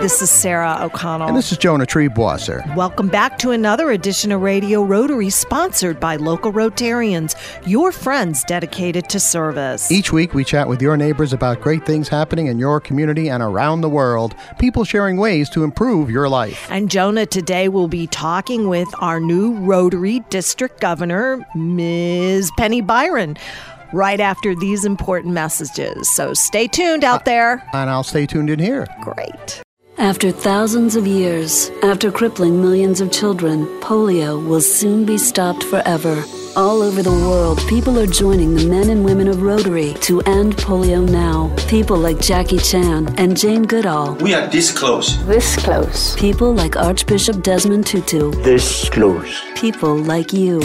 This is Sarah O'Connell. And this is Jonah Triebwasser. Welcome back to another edition of Radio Rotary, sponsored by local Rotarians, your friends dedicated to service. Each week, we chat with your neighbors about great things happening in your community and around the world, people sharing ways to improve your life. And Jonah, today we'll be talking with our new Rotary District Governor, Ms. Penny Byron right after these important messages. So stay tuned out uh, there. And I'll stay tuned in here. Great. After thousands of years, after crippling millions of children, polio will soon be stopped forever. All over the world, people are joining the men and women of Rotary to end polio now. People like Jackie Chan and Jane Goodall. We are this close. This close. People like Archbishop Desmond Tutu. This close. People like you.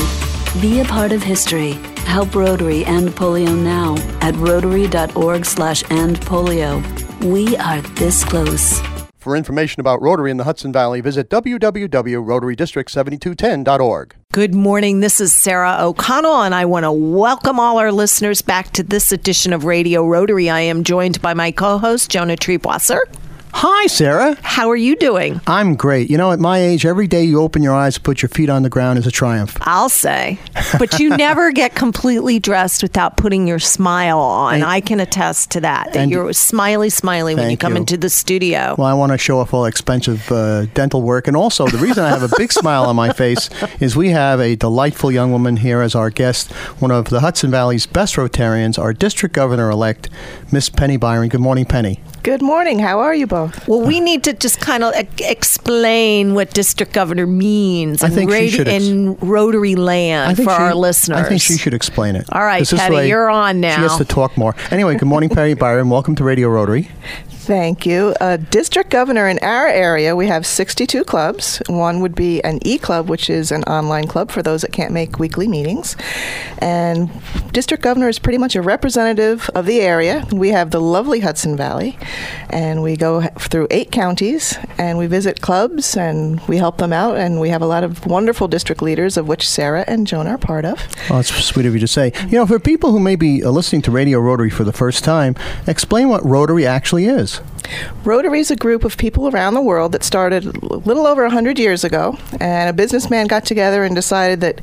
Be a part of history. Help Rotary end polio now at rotary.org slash end polio. We are this close. For information about Rotary in the Hudson Valley, visit www.rotarydistrict7210.org. Good morning. This is Sarah O'Connell, and I want to welcome all our listeners back to this edition of Radio Rotary. I am joined by my co host, Jonah Triebwasser. Hi, Sarah. How are you doing? I'm great. You know, at my age, every day you open your eyes, and put your feet on the ground is a triumph. I'll say. But you never get completely dressed without putting your smile on. And, I can attest to that. That you're smiley, smiley when you come you. into the studio. Well, I want to show off all expensive uh, dental work. And also, the reason I have a big smile on my face is we have a delightful young woman here as our guest, one of the Hudson Valley's best Rotarians, our district governor elect, Miss Penny Byron. Good morning, Penny. Good morning. How are you both? Well, we need to just kind of explain what district governor means I think in, she should ex- in Rotary land for she, our listeners. I think she should explain it. All right, Patty, you're on now. She has to talk more. Anyway, good morning, Penny Byron. Welcome to Radio Rotary. Thank you. Uh, district governor in our area, we have 62 clubs. One would be an e club, which is an online club for those that can't make weekly meetings. And district governor is pretty much a representative of the area. We have the lovely Hudson Valley, and we go through eight counties and we visit clubs and we help them out. And we have a lot of wonderful district leaders, of which Sarah and Joan are part of. Well, that's sweet of you to say. You know, for people who may be listening to Radio Rotary for the first time, explain what Rotary actually is. Rotary is a group of people around the world that started a little over 100 years ago. And a businessman got together and decided that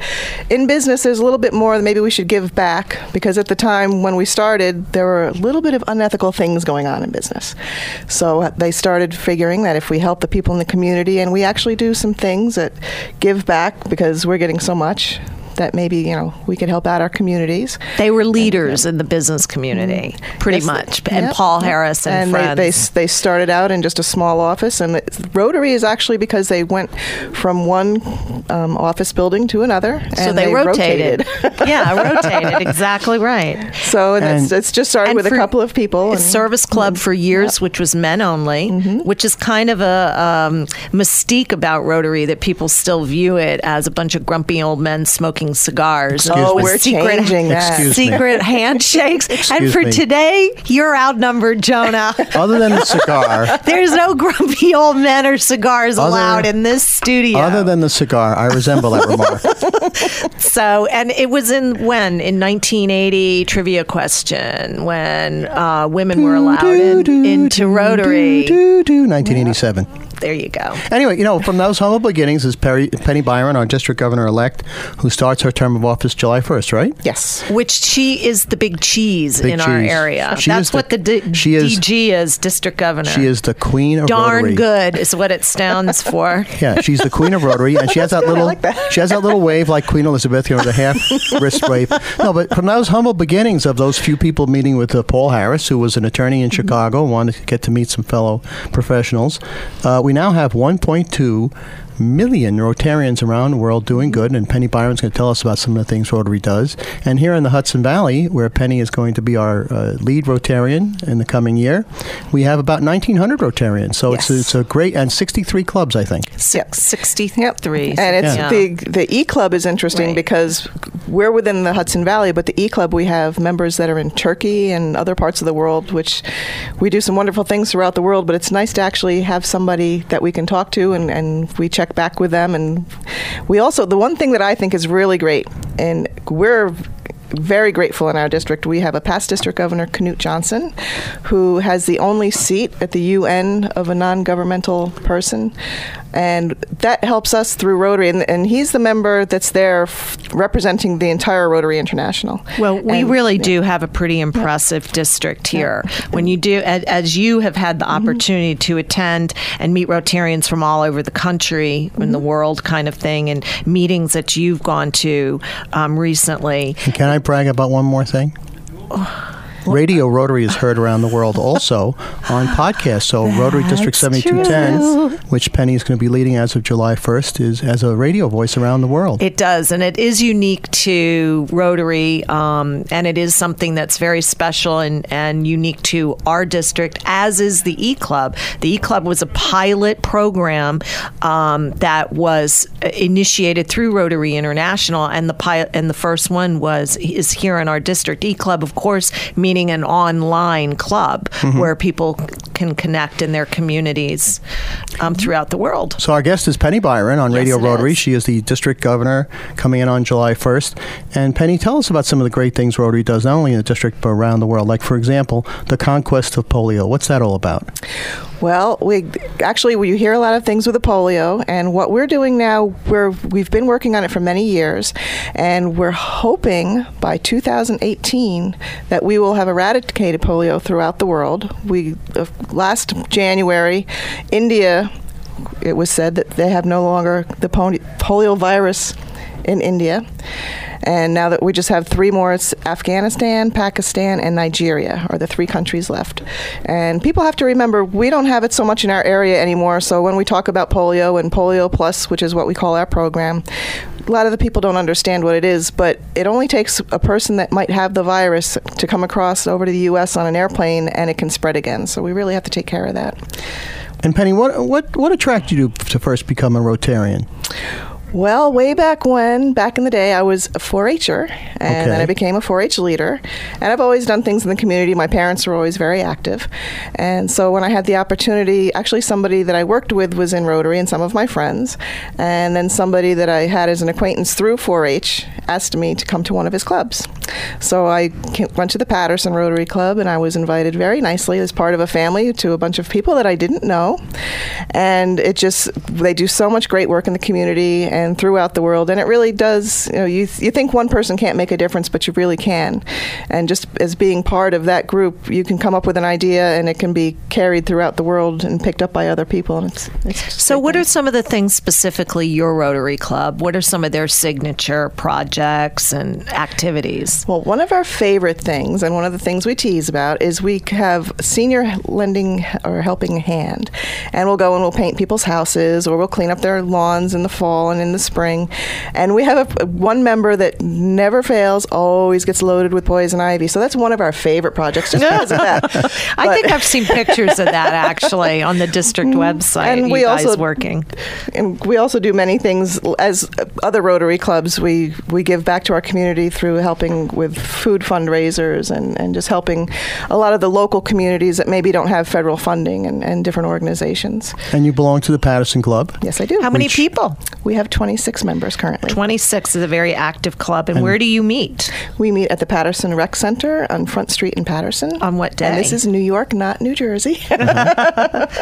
in business there's a little bit more that maybe we should give back because at the time when we started, there were a little bit of unethical things going on in business. So uh, they started figuring that if we help the people in the community and we actually do some things that give back because we're getting so much, that maybe you know we could help out our communities. They were leaders and, in the business community, mm-hmm. pretty yes, much. and yep. Paul Harris and, and friends. They, they, they started out in just a small office, and the, Rotary is actually because they went from one um, office building to another. So they, they, rotated. rotated. yeah, rotated. Exactly right. So and it's, it's, just started with a couple of people. And, service club mm-hmm. for years, yep. which was men only, mm-hmm. which is kind of a um, mystique about Rotary that people still view it as a bunch of grumpy old men smoking cigars. Excuse oh, me. we're secret, changing that. Excuse secret handshakes. and for me. today, you're outnumbered, Jonah. Other than the cigar, there's no grumpy old men or cigars other, allowed in this studio. Other than the cigar, I resemble that remark. so, and it was in when in 1980 trivia question when uh, women were allowed in, into Rotary. 1987. There you go. Anyway, you know, from those humble beginnings is Perry, Penny Byron, our district governor elect, who starts her term of office July 1st, right? Yes. Which she is the big cheese big in cheese. our area. She That's what the D- she is, DG is, district governor. She is the queen of rotary. Darn Rotary. good is what it stands for. yeah, she's the queen of Rotary, and she has that little like that. she has that little wave like Queen Elizabeth, you know, the half wrist wave. No, but from those humble beginnings of those few people meeting with uh, Paul Harris, who was an attorney in mm-hmm. Chicago, wanted to get to meet some fellow professionals, uh, we now have 1.2 million Rotarians around the world doing good, and Penny Byron's going to tell us about some of the things Rotary does. And here in the Hudson Valley, where Penny is going to be our uh, lead Rotarian in the coming year, we have about 1,900 Rotarians. So yes. it's, it's a great, and 63 clubs, I think. Yep. 63. Yep. And it's yeah. the, the E Club is interesting right. because we're within the Hudson Valley, but the E Club, we have members that are in Turkey and other parts of the world, which we do some wonderful things throughout the world, but it's nice to actually have somebody that we can talk to and, and we check back with them. And we also, the one thing that I think is really great, and we're very grateful in our district. We have a past district governor, Knute Johnson, who has the only seat at the UN of a non governmental person. And that helps us through Rotary. And, and he's the member that's there f- representing the entire Rotary International. Well, we And- really yeah. do have a pretty impressive district here. When you do, as, as you have had the Mm-hmm. opportunity to attend and meet Rotarians from all over the country and the Mm-hmm. world, kind of thing, and meetings that you've gone to um, recently. And can I brag about one more thing? Radio Rotary is heard around the world also on podcasts. So Rotary District 7210, which Penny is going to be leading as of July 1st, is as a radio voice around the world. It does, and it is unique to Rotary, um, and it is something that's very special and, and unique to our district, as is the E Club. The E Club was a pilot program um, that was initiated through Rotary International, and the pilot and the first one was is here in our district. E Club, of course, meaning an online club mm-hmm. where people can connect in their communities um, throughout the world. So our guest is Penny Byron on Radio it Rotary. is. She is the district governor coming in on July 1st. And Penny, tell us about some of the great things Rotary does, not only in the district but around the world. Like, for example, the conquest of polio. What's that all about? Well, we actually you hear a lot of things with the polio, and what we're doing now, we're we've been working on it for many years, and we're hoping by 2018 that we will have eradicated polio throughout the world. We uh, last January, India, it was said that they have no longer the polio virus in India. And now that we just have three more, it's Afghanistan, Pakistan, and Nigeria are the three countries left. And people have to remember we don't have it so much in our area anymore. So when we talk about polio and Polio Plus, which is what we call our program, a lot of the people don't understand what it is, but it only takes a person that might have the virus to come across over to the U.S. on an airplane and it can spread again. So we really have to take care of that. And Penny, what what what attracted you to first become a Rotarian? Well, way back when, back in the day, I was a 4-Her, and then I became a 4-H leader. And I've always done things in the community. My parents were always very active, and so when I had the opportunity, actually, somebody that I worked with was in Rotary, and some of my friends, and then somebody that I had as an acquaintance through 4-H asked me to come to one of his clubs. So I went to the Patterson Rotary Club, and I was invited very nicely as part of a family to a bunch of people that I didn't know, and it just they do so much great work in the community and throughout the world, and it really does. You know, you you think one person can't make a difference, but you really can, and just as being part of that group, you can come up with an idea, and it can be carried throughout the world and picked up by other people, and it's. it's So, what thing. are some of the things specifically your Rotary Club? What are some of their signature projects and activities? Well, one of our favorite things, and one of the things we tease about, is we have senior lending or helping hand. And we'll go and we'll paint people's houses or we'll clean up their lawns in the fall and in the spring. And we have a, one member that never fails, always gets loaded with poison ivy. So that's one of our favorite projects just because of that. I But- think I've seen pictures of that actually on the district mm-hmm. website. And you we guys also- working. and we also do many things as other Rotary clubs. We we give back to our community through helping with food fundraisers and, and just helping a lot of the local communities that maybe don't have federal funding and, and different organizations. And you belong to the Patterson Club. Yes, I do. How many people? We have 26 members currently. 26 is a very active club. And, where do you meet? We meet at the Patterson Rec Center on Front Street in Patterson. On what And this is New York, not New Jersey.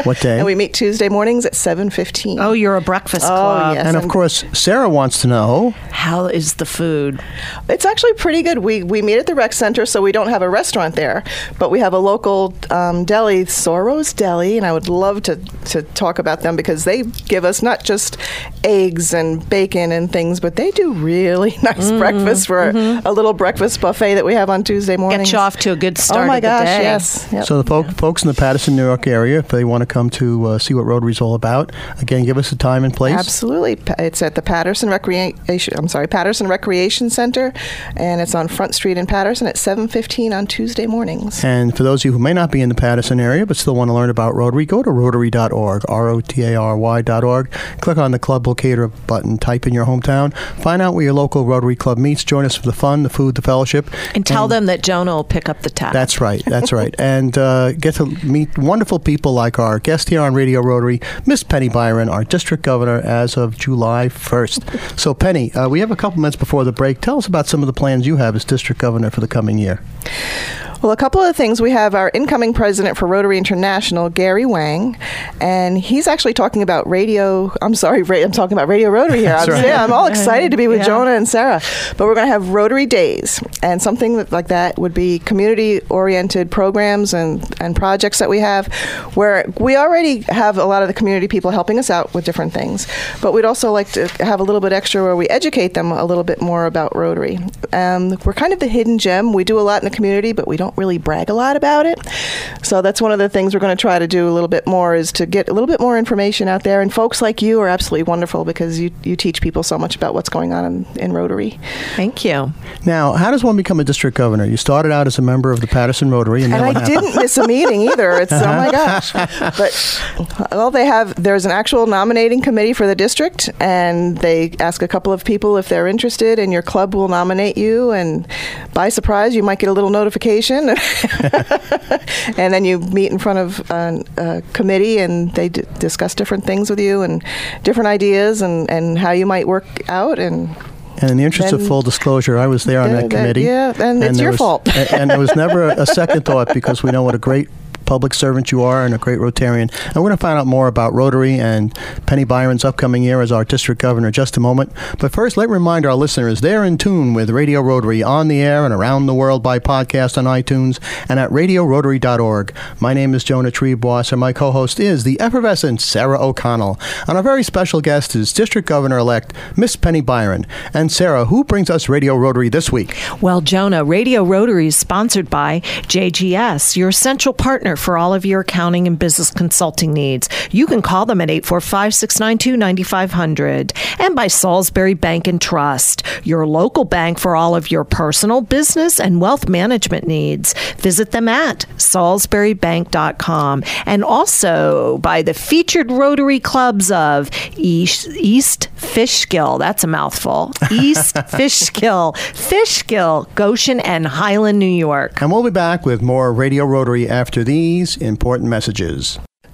What day? and we meet Tuesday mornings at 7:15. Oh, you're a breakfast Oh, club. yes. and of and- course, Sarah wants to know. How is the food? It's actually pretty good. We we meet at the rec center, so we don't have a restaurant there, but we have a local um, deli, Soro's Deli, and I would love to to talk about them because they give us not just eggs and bacon and things, but they do really nice breakfast for a little breakfast buffet that we have on Tuesday morning. Get you off to a good start Oh my of the gosh, day. yes. Yep. So the folk, folks in the Patterson, New York area, if they want to come to uh, see what Rotary's all about, again, give us a time and place. Absolutely, it's at the Patterson Recreation. I'm sorry, Patterson Recreation Center, and it's on Front Street in Patterson at 7:15 on Tuesday mornings. And for those of you who may not be in the Patterson area but still want to learn about Rotary, go to rotary.org, R O T A R Y.org. Click on the club locator button, type in your hometown, find out where your local Rotary Club meets, join us for the fun, the food, the fellowship. And tell them that Jonah will pick up the tab. That's right. That's right. And uh, get to meet wonderful people like our guest here on Radio Rotary, Miss Penny Byron, our district governor as of July 1st. So, Penny, uh, we have a couple minutes before the break. Tell us about some of the plans you have as district governor for the coming year. Well, a couple of things. We have our incoming president for Rotary International, Gary Huang, and he's actually talking about radio. I'm sorry, I'm talking about Radio Rotary here. I'm, right. yeah, I'm all excited to be with Yeah. Jonah and Sarah. But we're going to have Rotary Days, and something that, like that would be community-oriented programs and, and projects that we have, where we already have a lot of the community people helping us out with different things. But we'd also like to have a little bit extra where we educate them a little bit more about Rotary. Um, we're kind of the hidden gem. We do a lot in the community, but we don't really brag a lot about it. So that's one of the things we're going to try to do a little bit more is to get a little bit more information out there. And folks like you are absolutely wonderful because you, you teach people so much about what's going on in, in Rotary. Thank you. Now, how does one become a district governor? You started out as a member of the Patterson Rotary, and, And I happened? didn't miss a meeting either. It's oh my uh-huh. gosh. But well, they have there's an actual nominating committee for the district, and they ask a couple of people if they're interested, and your club will nominate you. And by surprise, you might get a little notification, and then you meet in front of a, a committee, and they d- discuss different things with you and different ideas and and how you might work out and. And in the interest of full disclosure, I was there on that that- committee. yeah, and it's your was- fault. and there was never a second thought because we know what a great public servant you are and a great Rotarian. And we're going to find out more about Rotary and Penny Byron's upcoming year as our district governor just a moment. But first, let me remind our listeners they're in tune with Radio Rotary on the air and around the world by podcast on iTunes and at radiorotary.org. My name is Jonah Triebwasser, and my co host is the effervescent Sarah O'Connell. And our very special guest is District Governor elect Miss Penny Byron. And Sarah, who brings us Radio Rotary this week? Well, Jonah, Radio Rotary is sponsored by JGS, your essential partner for all of your accounting and business consulting needs. You can call them at 845 692 9500. And by Salisbury Bank and Trust, your local bank for all of your personal, business, and wealth management needs. Visit them at salisburybank.com. And also by the featured Rotary clubs of East, East Fishkill, that's a mouthful, East Fishkill, Fishkill, Goshen, and Highland, New York. And we'll be back with more Radio Rotary after these important messages.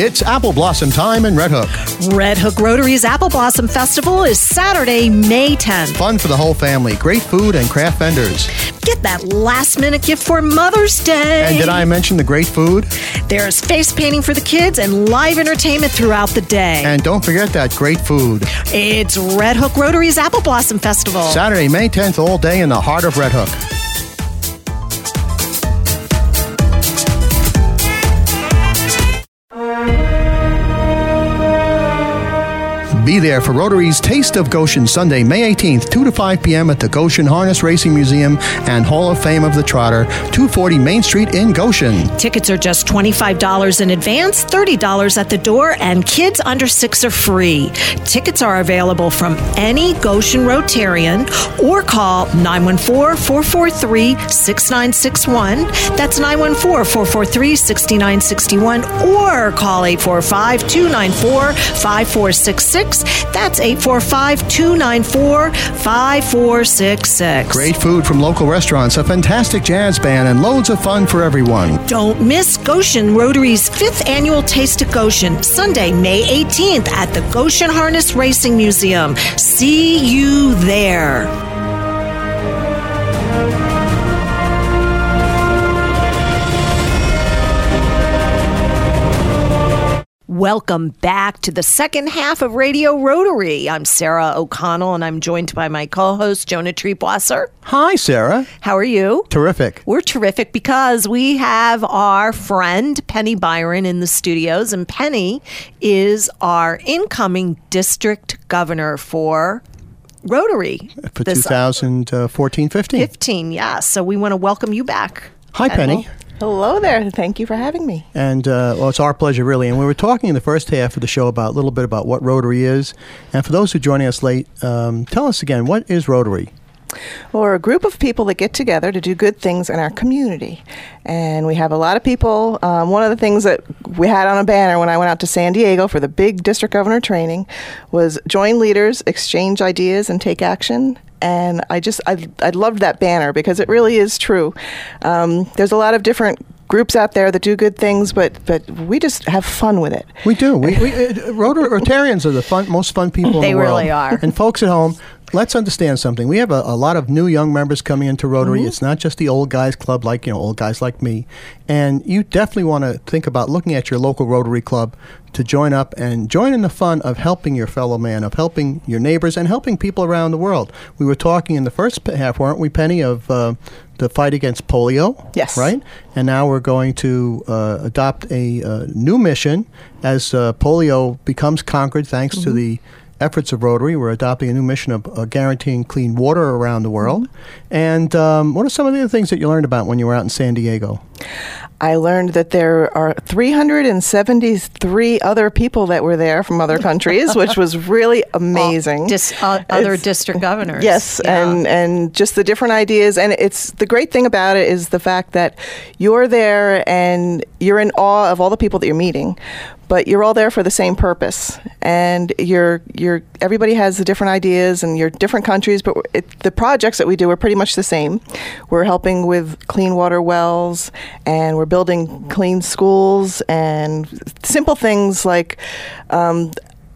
It's apple blossom time in Red Hook. Red Hook Rotary's Apple Blossom Festival is Saturday, May 10th. Fun for the whole family, great food and craft vendors. Get that last minute gift for Mother's Day. And did I mention the great food? There's face painting for the kids and live entertainment throughout the day. And don't forget that great food. it's Red Hook Rotary's Apple Blossom Festival. Saturday, May 10th, all day in the heart of Red Hook. Be there for Rotary's Taste of Goshen Sunday, May 18th, 2 to 5 p.m. at the Goshen Harness Racing Museum and Hall of Fame of the Trotter, 240 Main Street in Goshen. Tickets are just $25 in advance, $30 at the door, and kids under six are free. Tickets are available from any Goshen Rotarian or call 914 443 6961. That's 914 443 6961 or call 845 294 5466. That's 845 294 5466. Great food from local restaurants, a fantastic jazz band, and loads of fun for everyone. Don't miss Goshen Rotary's fifth annual Taste of Goshen, Sunday, May 18th at the Goshen Harness Racing Museum. See you there. Welcome back to the second half of Radio Rotary. I'm Sarah O'Connell and I'm joined by my co host, Jonah Triebwasser. Hi, Sarah. How are you? Terrific. We're terrific because we have our friend Penny Byron in the studios, and Penny is our incoming district governor for Rotary For 2014 uh, 15. 15. Yeah, so we want to welcome you back. Hi, Penny. Hello there. Thank you for having me. And uh, well, it's our pleasure, really. And we were talking in the first half of the show about a little bit about what Rotary is. And for those who are joining us late, um, tell us again what is Rotary? Well, we're a group of people that get together to do good things in our community. And we have a lot of people. Um, one of the things that we had on a banner when I went out to San Diego for the big district governor training was join leaders, exchange ideas, and take action. And I just, I, I loved that banner because it really is true. Um, there's a lot of different groups out there that do good things, but but we just have fun with it. We do. We, we uh, Rotarians are the fun, most fun people They in the world. really are. And folks at home, let's understand something. We have a, a lot of new young members coming into Rotary. Mm-hmm. It's not just the old guys club, like you know, old guys like me. And you definitely want to think about looking at your local Rotary club to join up and join in the fun of helping your fellow man, of helping your neighbors, and helping people around the world. We were talking in the first half, weren't we, Penny, of uh, the fight against polio? Yes. Right. And now we're going to uh, adopt a uh, new mission as uh, polio becomes conquered, thanks to the efforts of Rotary. We're adopting a new mission of uh, guaranteeing clean water around the world. And um, what are some of the other things that you learned about when you were out in San Diego? I learned that there are 373 other people that were there from other countries, which was really amazing. Dis, uh, other It's- district governors. Yes, Yeah. and and just the different ideas, and it's the great thing about it is the fact that you're there and you're in awe of all the people that you're meeting, but you're all there for the same purpose, and you're you're everybody has the different ideas and you're different countries, but it, the projects that we do are pretty much the same. We're helping with clean water wells, and we're building clean schools, and simple things like. Um,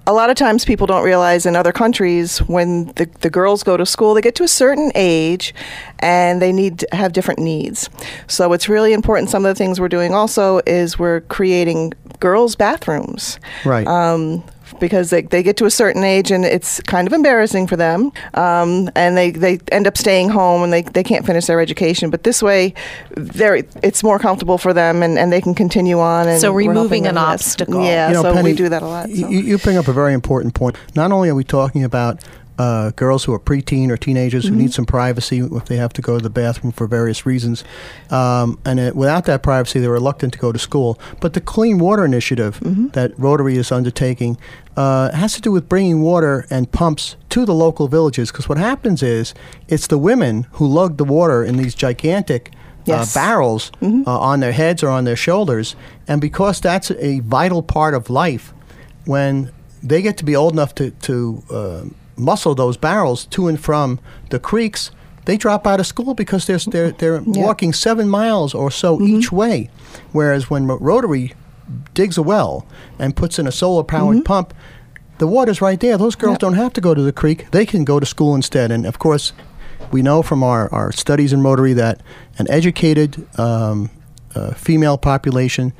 a lot of times people don't realize in other countries when the, the girls go to school they get to a certain age and they need to have different needs so it's really important some of the things we're doing also is we're creating girls bathrooms Right. um, because they, they get to a certain age and it's kind of embarrassing for them um, and they, they end up staying home and they, they can't finish their education but this way they're, it's more comfortable for them and, and they can continue on and So we're removing an obstacle. yeah You know, so Penny, we do that a lot so. You, you bring up a very important point. Not only are we talking about uh, girls who are preteen or teenagers Mm-hmm. who need some privacy if they have to go to the bathroom for various reasons, um, and it, without that privacy, they're reluctant to go to school. But the Clean Water Initiative Mm-hmm. that Rotary is undertaking uh, has to do with bringing water and pumps to the local villages. Because what happens is it's the women who lug the water in these gigantic Yes. uh, barrels uh, on their heads or on their shoulders. And because that's a vital part of life, when they get to be old enough to, to uh, muscle those barrels to and from the creeks, they drop out of school because they're, they're, they're walking seven miles or so each way. Whereas when Rotary digs a well and puts in a solar powered pump, the water's right there. Those girls don't have to go to the creek. They can go to school instead. And of course, we know from our, our studies in Rotary that an educated um, uh, female population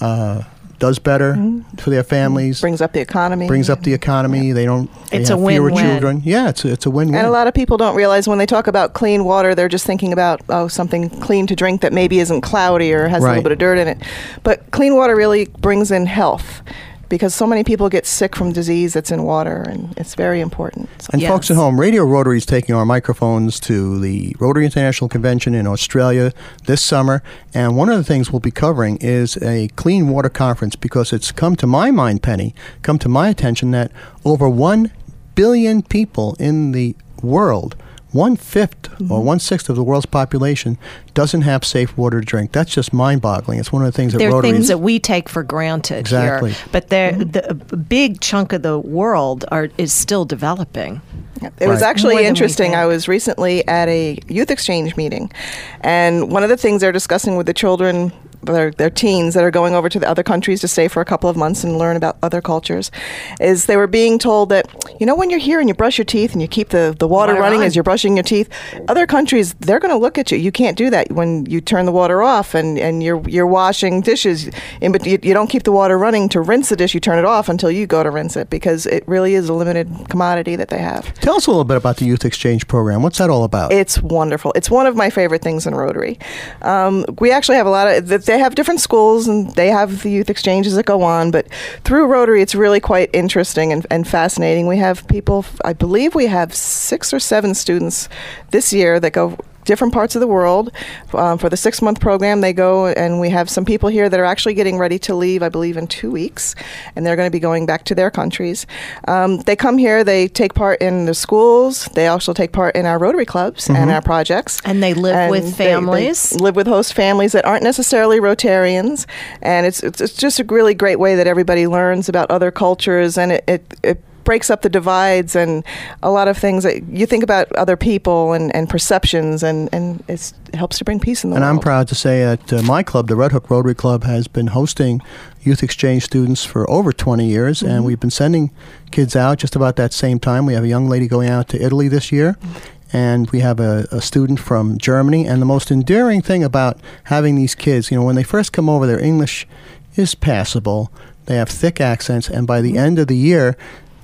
uh, does better mm-hmm. for their families, brings up the economy. brings up the economy. They don't. They It's a have fewer win-win. children. Yeah, it's a, it's a win-win. And a lot of people don't realize when they talk about clean water, they're just thinking about oh something clean to drink that maybe isn't cloudy or has a little bit of dirt in it. But clean water really brings in health because so many people get sick from disease that's in water, and it's very important. So- And folks at home, Radio Rotary is taking our microphones to the Rotary International Convention in Australia this summer. And one of the things we'll be covering is a clean water conference because it's come to my mind, Penny, come to my attention that over 1 billion people in the world, one fifth or mm-hmm. one sixth of the world's population, doesn't have safe water to drink. That's just mind boggling. It's one of the things that There are Rotary things is- that we take for granted Exactly. here, but there mm-hmm. the, a big chunk of the world are is still developing. It was actually More interesting. I was recently at a youth exchange meeting, and one of the things they're discussing with the children their, their teens that are going over to the other countries to stay for a couple of months and learn about other cultures, is they were being told that you know when you're here and you brush your teeth and you keep the, the water Water running on. as you're brushing your teeth, other countries they're going to look at you. You can't do that when you turn the water off and, and you're you're washing dishes. In, but you, you don't keep the water running to rinse the dish. You turn it off until you go to rinse it because it really is a limited commodity that they have. Tell us a little bit about the youth exchange program. What's that all about? It's wonderful. It's one of my favorite things in Rotary. Um, we actually have a lot of. They have different schools and they have the youth exchanges that go on, but through Rotary, it's really quite interesting and, and fascinating. We have people. I believe we have six or seven students this year that go. Different parts of the world. Um, for the six month program, they go, and we have some people here that are actually getting ready to leave, I believe, in two weeks, and they're going to be going back to their countries. Um, they come here, they take part in the schools, they also take part in our Rotary clubs and our projects. And they live with they- they families? live with host families that aren't necessarily Rotarians, and it's, it's, it's just a really great way that everybody learns about other cultures, and it, it, it breaks up the divides and a lot of things that you think about other people and, and perceptions, and, and it's, it helps to bring peace in the And world. And I'm proud to say that uh, my club, the Red Hook Rotary Club, has been hosting youth exchange students for over 20 years, and we've been sending kids out just about that same time. We have a young lady going out to Italy this year, and we have a, a student from Germany. And the most endearing thing about having these kids, you know, when they first come over, their English is passable. They have thick accents, and by the end of the year,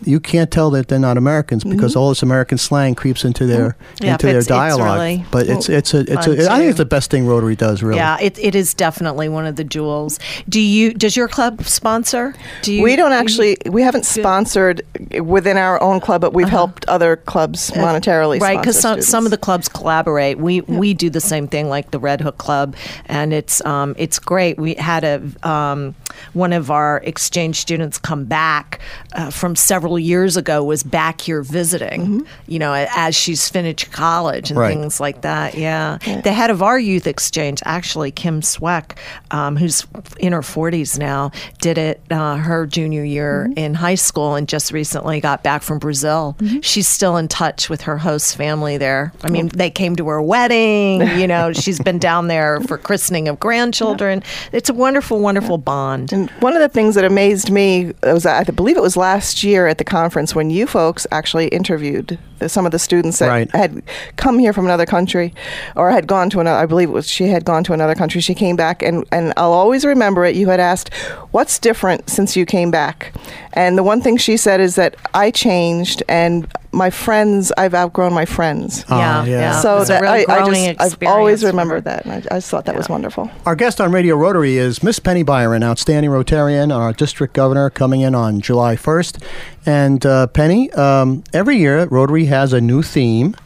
you can't tell that they're not Americans because all this American slang creeps into their Yeah, into but their it's- it's dialogue. really but it's it's a it's fun a, I think it's the best thing Rotary does. Really, Yeah, it, it is definitely one of the jewels. Do you? Does your club sponsor? Do you? we don't do actually, we haven't sponsored within our own club, but we've helped other clubs monetarily. Uh-huh. right because sponsor some, some of the clubs collaborate we we do the same thing like the red hook club and it's um it's great we had a um one of our exchange students come back uh, from several years ago was back here visiting you know as she's finished college and Right. things like that yeah. the head of our youth exchange actually kim sweck um, who's in her 40s now did it uh, her junior year in high school and just recently got back from brazil. She's still in touch with her host family there. I mean they came to her wedding you know she's been down there for christening of grandchildren. It's a wonderful wonderful bond. And one of the things that amazed me was, I believe it was last year at the conference when you folks actually interviewed the, some of the students that Right. had come here from another country or had gone to another, I believe it was she had gone to another country. She came back, and, and I'll always remember it. You had asked, What's different since you came back? And the one thing she said is that I changed, and my friends, I've outgrown my friends. Oh, yeah, yeah. yeah. So that real I, I, just, I've always experience for her. remembered that, and I, I just thought that was wonderful. Our guest on Radio Rotary is Miss Penny Byron, outstanding Rotarian, our district governor, coming in on July 1st. And uh, Penny, um, every year Rotary has a new theme,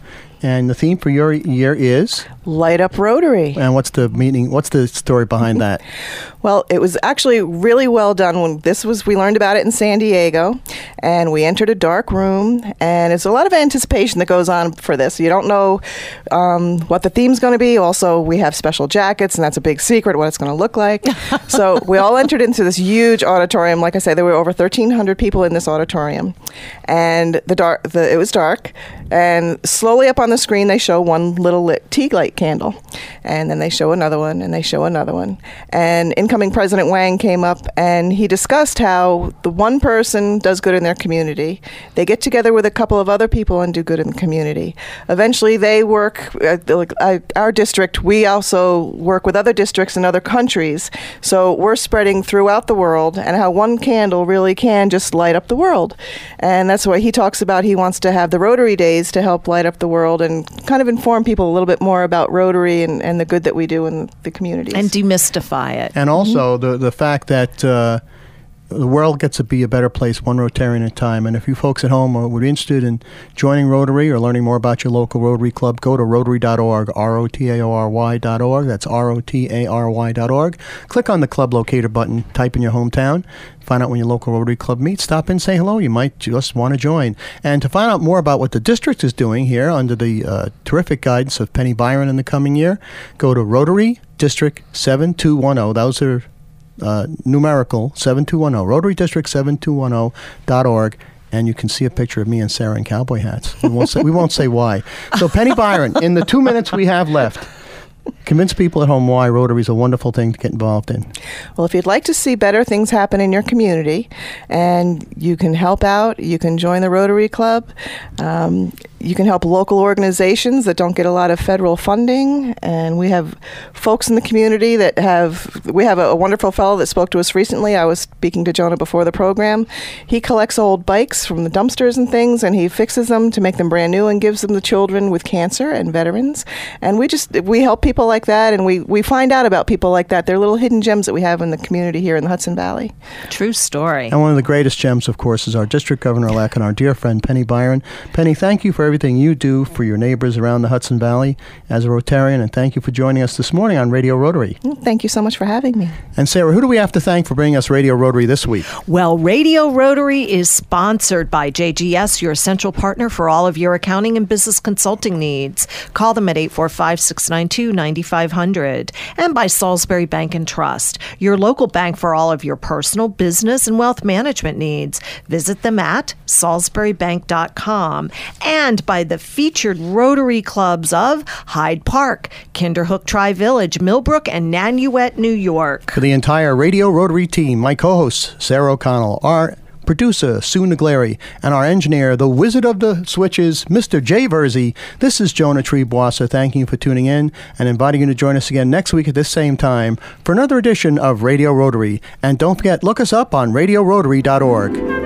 and the theme for your year is. Light up Rotary. And what's the meaning? What's the story behind that? Well, it was actually really well done when this was we learned about it in San Diego and we entered a dark room and it's a lot of anticipation that goes on for this. You don't know um, what the theme's going to be. Also, we have special jackets and that's a big secret what it's going to look like. so, we all entered into this huge auditorium. Like I said, there were over 1300 people in this auditorium. And the dark the it was dark and slowly up on the screen they show one little lit tea light candle. And then they show another one and they show another one. And incoming President Huang came up and he discussed how the one person does good in their community. They get together with a couple of other people and do good in the community. Eventually, they work, uh, our district, we also work with other districts in other countries. So we're spreading throughout the world and how one candle really can just light up the world. And that's why he talks about he wants to have the Rotary Days to help light up the world and kind of inform people a little bit more about Rotary and, and the good that we do in the communities. and demystify it And also the the fact that uh, the world gets to be a better place one Rotarian at a time. And if you folks at home are, would be interested in joining Rotary or learning more about your local Rotary Club, go to rotary.org, R O T A O R Y.org. That's R O T A R Y.org. Click on the club locator button, type in your hometown, find out when your local Rotary Club meets, stop in, say hello. You might just want to join. And to find out more about what the district is doing here under the uh, terrific guidance of Penny Byron in the coming year, go to Rotary District 7210. Those are uh, numerical 7210, Rotary District 7210.org. And you can see a picture of me and Sarah in cowboy hats. We won't say, we won't say why. So, Penny Byron, in the two minutes we have left, Convince people at home why Rotary is a wonderful thing to get involved in. Well, if you'd like to see better things happen in your community and you can help out, you can join the Rotary Club. Um, you can help local organizations that don't get a lot of federal funding. And we have folks in the community that have, we have a, a wonderful fellow that spoke to us recently. I was speaking to Jonah before the program. He collects old bikes from the dumpsters and things and he fixes them to make them brand new and gives them to children with cancer and veterans. And we just, we help people like that and we, we find out about people like that. They're little hidden gems that we have in the community here in the Hudson Valley. True story. And one of the greatest gems, of course, is our district governor elect and our dear friend Penny Byron. Penny, thank you for everything you do for your neighbors around the Hudson Valley as a Rotarian, and thank you for joining us this morning on Radio Rotary. Thank you so much for having me. And Sarah, who do we have to thank for bringing us Radio Rotary this week? Well, Radio Rotary is sponsored by JGS, your essential partner for all of your accounting and business consulting needs. Call them at 845 692 9500. And by Salisbury Bank and Trust, your local bank for all of your personal, business, and wealth management needs. Visit them at salisburybank.com. And by the featured Rotary clubs of Hyde Park, Kinderhook Tri Village, Millbrook, and Nanuet, New York. For the entire Radio Rotary team, my co host, Sarah O'Connell, our producer, Sue Naglari, and our engineer, the wizard of the switches, Mr. Jay Verzi. This is Jonah Triebwasser thanking you for tuning in and inviting you to join us again next week at this same time for another edition of Radio Rotary. And don't forget, look us up on radiorotary.org.